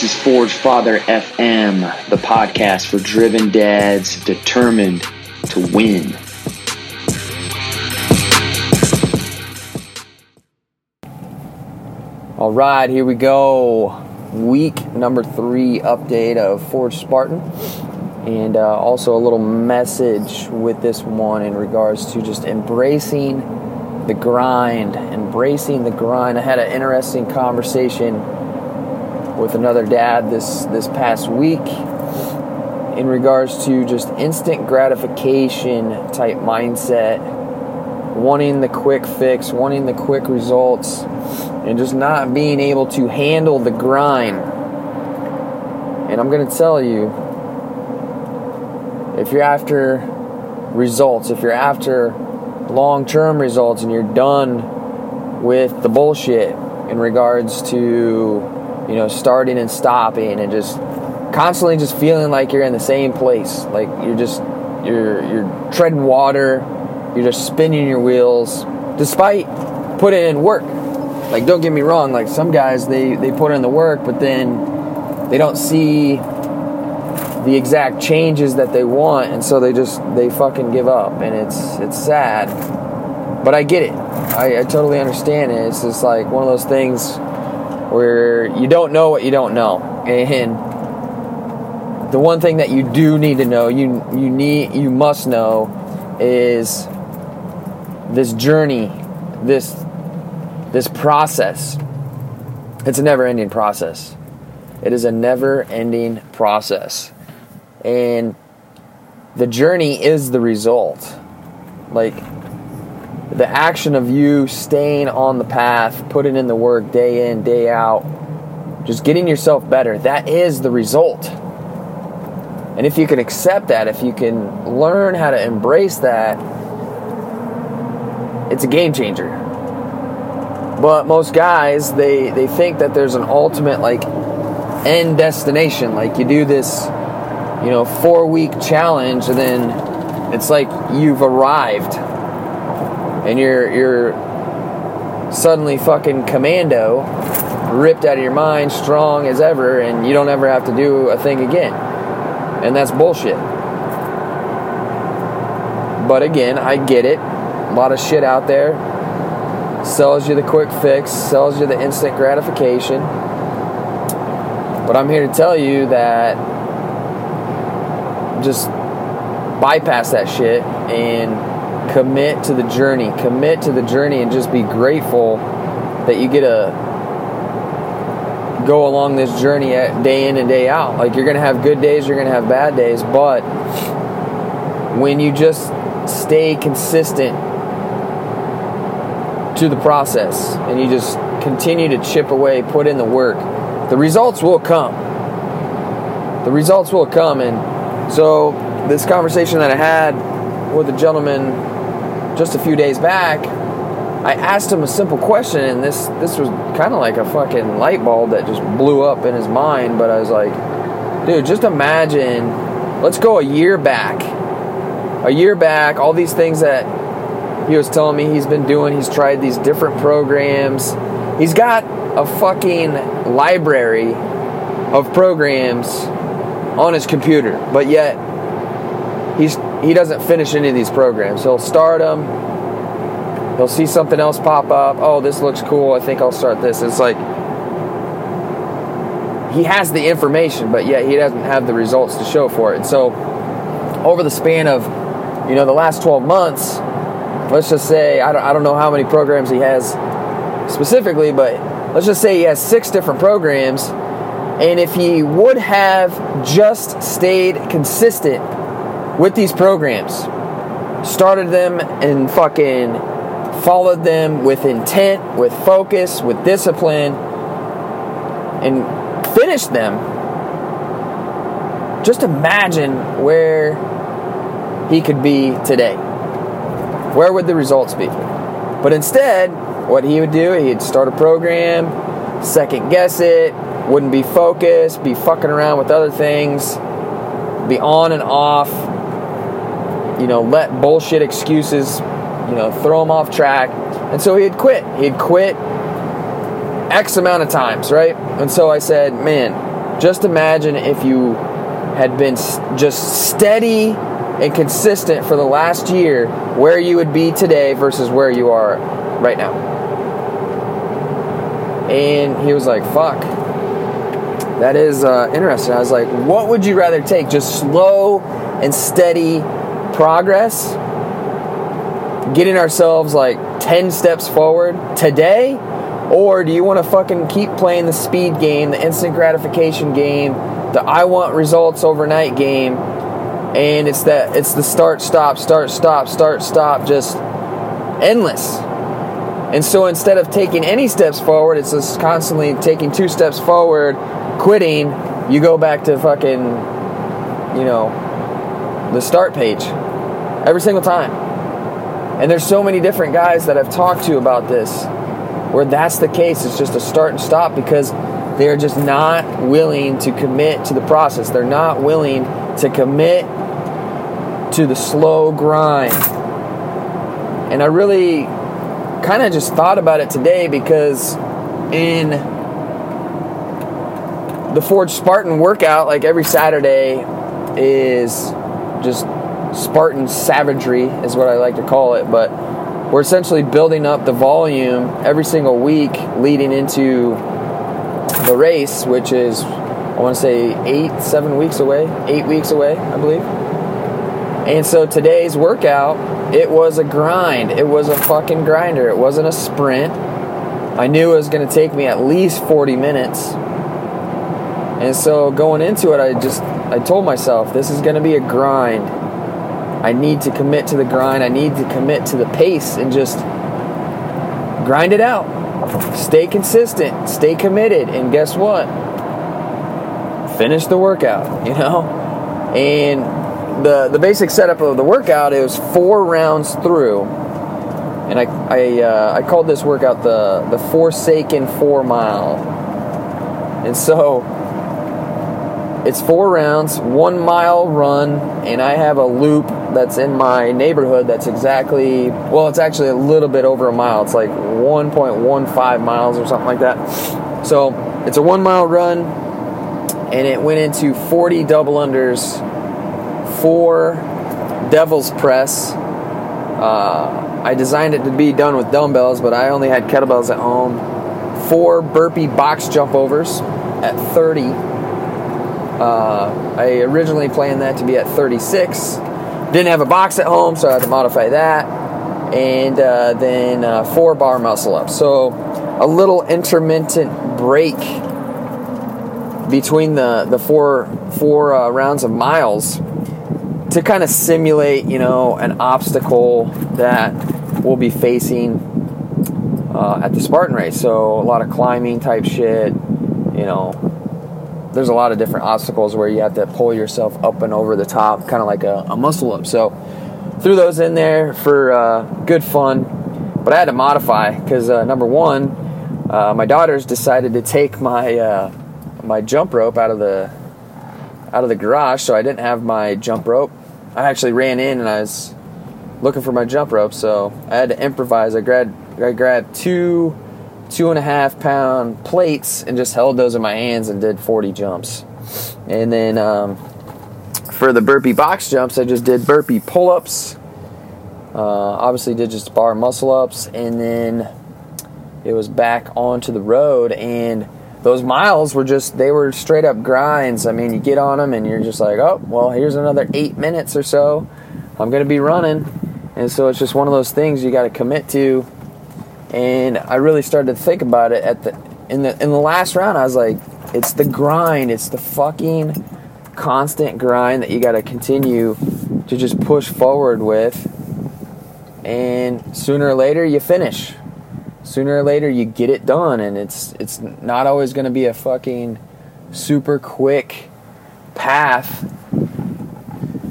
This is Forge Father FM, the podcast for driven dads determined to win. All right, here we go. Week number three update of Forge Spartan. And uh, also a little message with this one in regards to just embracing the grind, embracing the grind. I had an interesting conversation with another dad this this past week in regards to just instant gratification type mindset, wanting the quick fix, wanting the quick results, and just not being able to handle the grind. And I'm going to tell you if you're after results, if you're after long term results and you're done with the bullshit in regards to, you know, starting and stopping and just constantly just feeling like you're in the same place. Like you're just you're you're treading water, you're just spinning your wheels despite putting in work. Like don't get me wrong, like some guys they, they put in the work but then they don't see the exact changes that they want and so they just they fucking give up and it's it's sad but i get it i, I totally understand it it's just like one of those things where you don't know what you don't know. And the one thing that you do need to know you you need you must know is this journey this this process. It's a never ending process. It is a never ending process. And the journey is the result. Like the action of you staying on the path putting in the work day in day out just getting yourself better that is the result. And if you can accept that if you can learn how to embrace that it's a game changer. But most guys they they think that there's an ultimate like end destination. Like you do this you know, four week challenge, and then it's like you've arrived, and you're you're suddenly fucking commando, ripped out of your mind, strong as ever, and you don't ever have to do a thing again, and that's bullshit. But again, I get it. A lot of shit out there sells you the quick fix, sells you the instant gratification. But I'm here to tell you that just bypass that shit and commit to the journey. Commit to the journey and just be grateful that you get to go along this journey day in and day out. Like you're to have good days, you're to have bad days, but when you just stay consistent to the process and you just continue to chip away, put in the work, the results will come. The results will come and so, this conversation that I had with a gentleman just a few days back, I asked him a simple question, and this this was kind of like a fucking light bulb that just blew up in his mind. But I was like, dude, just imagine. Let's go a year back. A year back, all these things that he was telling me he's been doing. He's tried these different programs. He's got a fucking library of programs on his computer, but yet he's he doesn't finish any of these programs. He'll start them. He'll see something else pop up. Oh, this looks cool. I think I'll start this. It's like he has the information, but yet he doesn't have the results to show for it. And so, over the span of you know the last 12 months, let's just say I don't, I don't know how many programs he has specifically, but let's just say he has six different programs and if he would have just stayed consistent with these programs, started them and fucking followed them with intent, with focus, with discipline, and finished them, just imagine where he could be today. Where would the results be? But instead, what he would do, he'd start a program, second guess it, wouldn't be focused, be fucking around with other things, be on and off, you know, let bullshit excuses, you know, throw him off track. And so he'd quit. He'd quit X amount of times, right? And so I said, man, just imagine if you had been just steady and consistent for the last year, where you would be today versus where you are right now. And he was like, fuck. That is uh, interesting. I was like, what would you rather take? Just slow and steady progress? Getting ourselves like 10 steps forward today? Or do you want to fucking keep playing the speed game, the instant gratification game, the I want results overnight game? And it's that it's the start stop start stop start stop just endless. And so instead of taking any steps forward, it's just constantly taking two steps forward, quitting, you go back to fucking you know the start page every single time. And there's so many different guys that I've talked to about this where that's the case. It's just a start and stop because they are just not willing to commit to the process. They're not willing to commit to the slow grind. And I really kind of just thought about it today because in the Forge Spartan workout, like every Saturday, is just Spartan savagery, is what I like to call it. But we're essentially building up the volume every single week leading into the race, which is, I want to say, eight, seven weeks away, eight weeks away, I believe. And so today's workout, it was a grind. It was a fucking grinder. It wasn't a sprint. I knew it was going to take me at least 40 minutes. And so going into it, I just I told myself this is going to be a grind. I need to commit to the grind. I need to commit to the pace and just grind it out. Stay consistent, stay committed, and guess what? Finish the workout, you know? And the the basic setup of the workout is four rounds through. And I I, uh, I called this workout the the Forsaken 4 mile. And so it's four rounds, one mile run, and I have a loop that's in my neighborhood that's exactly, well, it's actually a little bit over a mile. It's like 1.15 miles or something like that. So it's a one mile run, and it went into 40 double unders, four devil's press. Uh, I designed it to be done with dumbbells, but I only had kettlebells at home. Four burpee box jump overs at 30 uh, I originally planned that to be at 36. Didn't have a box at home, so I had to modify that. And uh, then uh, four bar muscle ups. So a little intermittent break between the, the four four uh, rounds of miles to kind of simulate, you know, an obstacle that we'll be facing uh, at the Spartan race. So a lot of climbing type shit, you know, there's a lot of different obstacles where you have to pull yourself up and over the top, kind of like a, a, muscle up. So threw those in there for uh, good fun, but I had to modify because uh, number one, uh, my daughters decided to take my uh, my jump rope out of the out of the garage, so I didn't have my jump rope. I actually ran in and I was looking for my jump rope, so I had to improvise. I grabbed I grabbed two two and a half pound plates and just held those in my hands and did 40 jumps. And then um, for the burpee box jumps, I just did burpee pull ups. Uh, obviously, did just bar muscle ups, and then it was back onto the road. And those miles were just, they were straight up grinds. I mean, you get on them and you're just like, oh, well, here's another eight minutes or so. I'm going to be running. And so it's just one of those things you got to commit to and I really started to think about it at the in the in the last round. I was like, it's the grind. It's the fucking constant grind that you got to continue to just push forward with, and sooner or later you finish. Sooner or later you get it done, and it's it's not always going to be a fucking super quick path,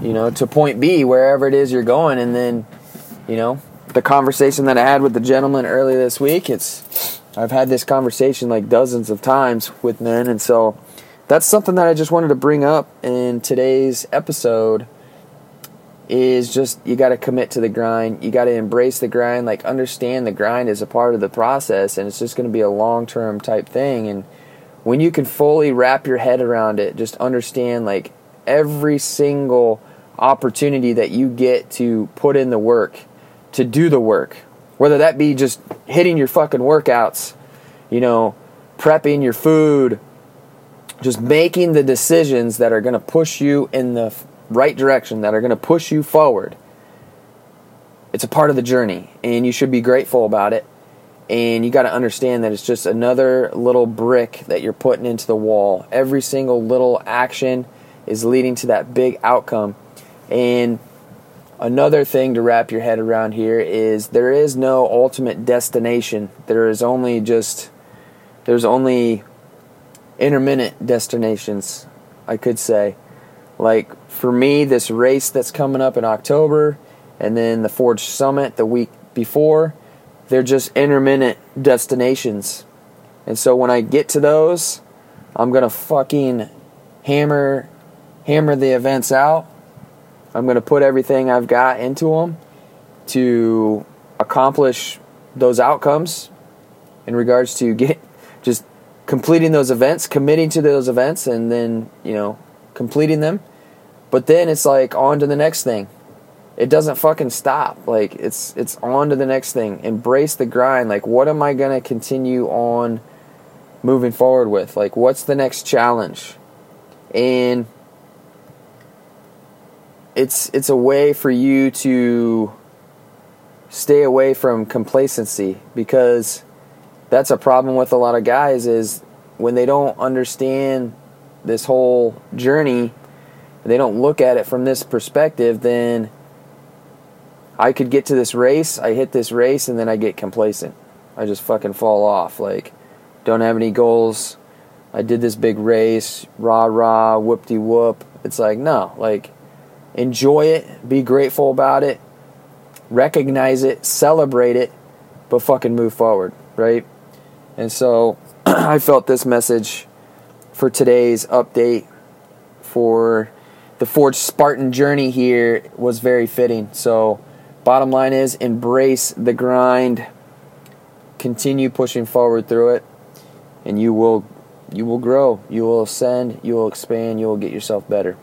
you know, to point B wherever it is you're going, and then, you know, the conversation that I had with the gentleman earlier this week, it's I've had this conversation like dozens of times with men, and so that's something that I just wanted to bring up in today's episode. Is just you got to commit to the grind. You got to embrace the grind. Like understand the grind is a part of the process, and it's just going to be a long term type thing. And when you can fully wrap your head around it, just understand like every single opportunity that you get to put in the work, to do the work, whether that be just hitting your fucking workouts, you know, prepping your food, just making the decisions that are going to push you in the right direction, that are going to push you forward. It's a part of the journey, and you should be grateful about it. And you got to understand that it's just another little brick that you're putting into the wall. Every single little action is leading to that big outcome. And another thing to wrap your head around here is there is no ultimate destination. There is only just there's only intermittent destinations, I could say. Like for me, this race that's coming up in October and then the Forge Summit the week before, they're just intermittent destinations. And so when I get to those, I'm going to fucking hammer hammer the events out. I'm going to put everything I've got into them to accomplish those outcomes in regards to get just completing those events, committing to those events, and then you know completing them. But then it's like on to the next thing. It doesn't fucking stop. Like it's it's on to the next thing. Embrace the grind. Like what am I gonna continue on moving forward with? Like what's the next challenge? And it's it's a way for you to stay away from complacency because that's a problem with a lot of guys is when they don't understand this whole journey they don't look at it from this perspective then I could get to this race I hit this race and then I get complacent. I just fucking fall off like don't have any goals. I did this big race rah rah whoop de whoop it's like no like enjoy it, be grateful about it, recognize it, celebrate it, but fucking move forward, right? And so I felt this message for today's update for the Forge Spartan journey here was very fitting. So, bottom line is embrace the grind, continue pushing forward through it, and you will you will grow, you will ascend, you will expand, you will get yourself better.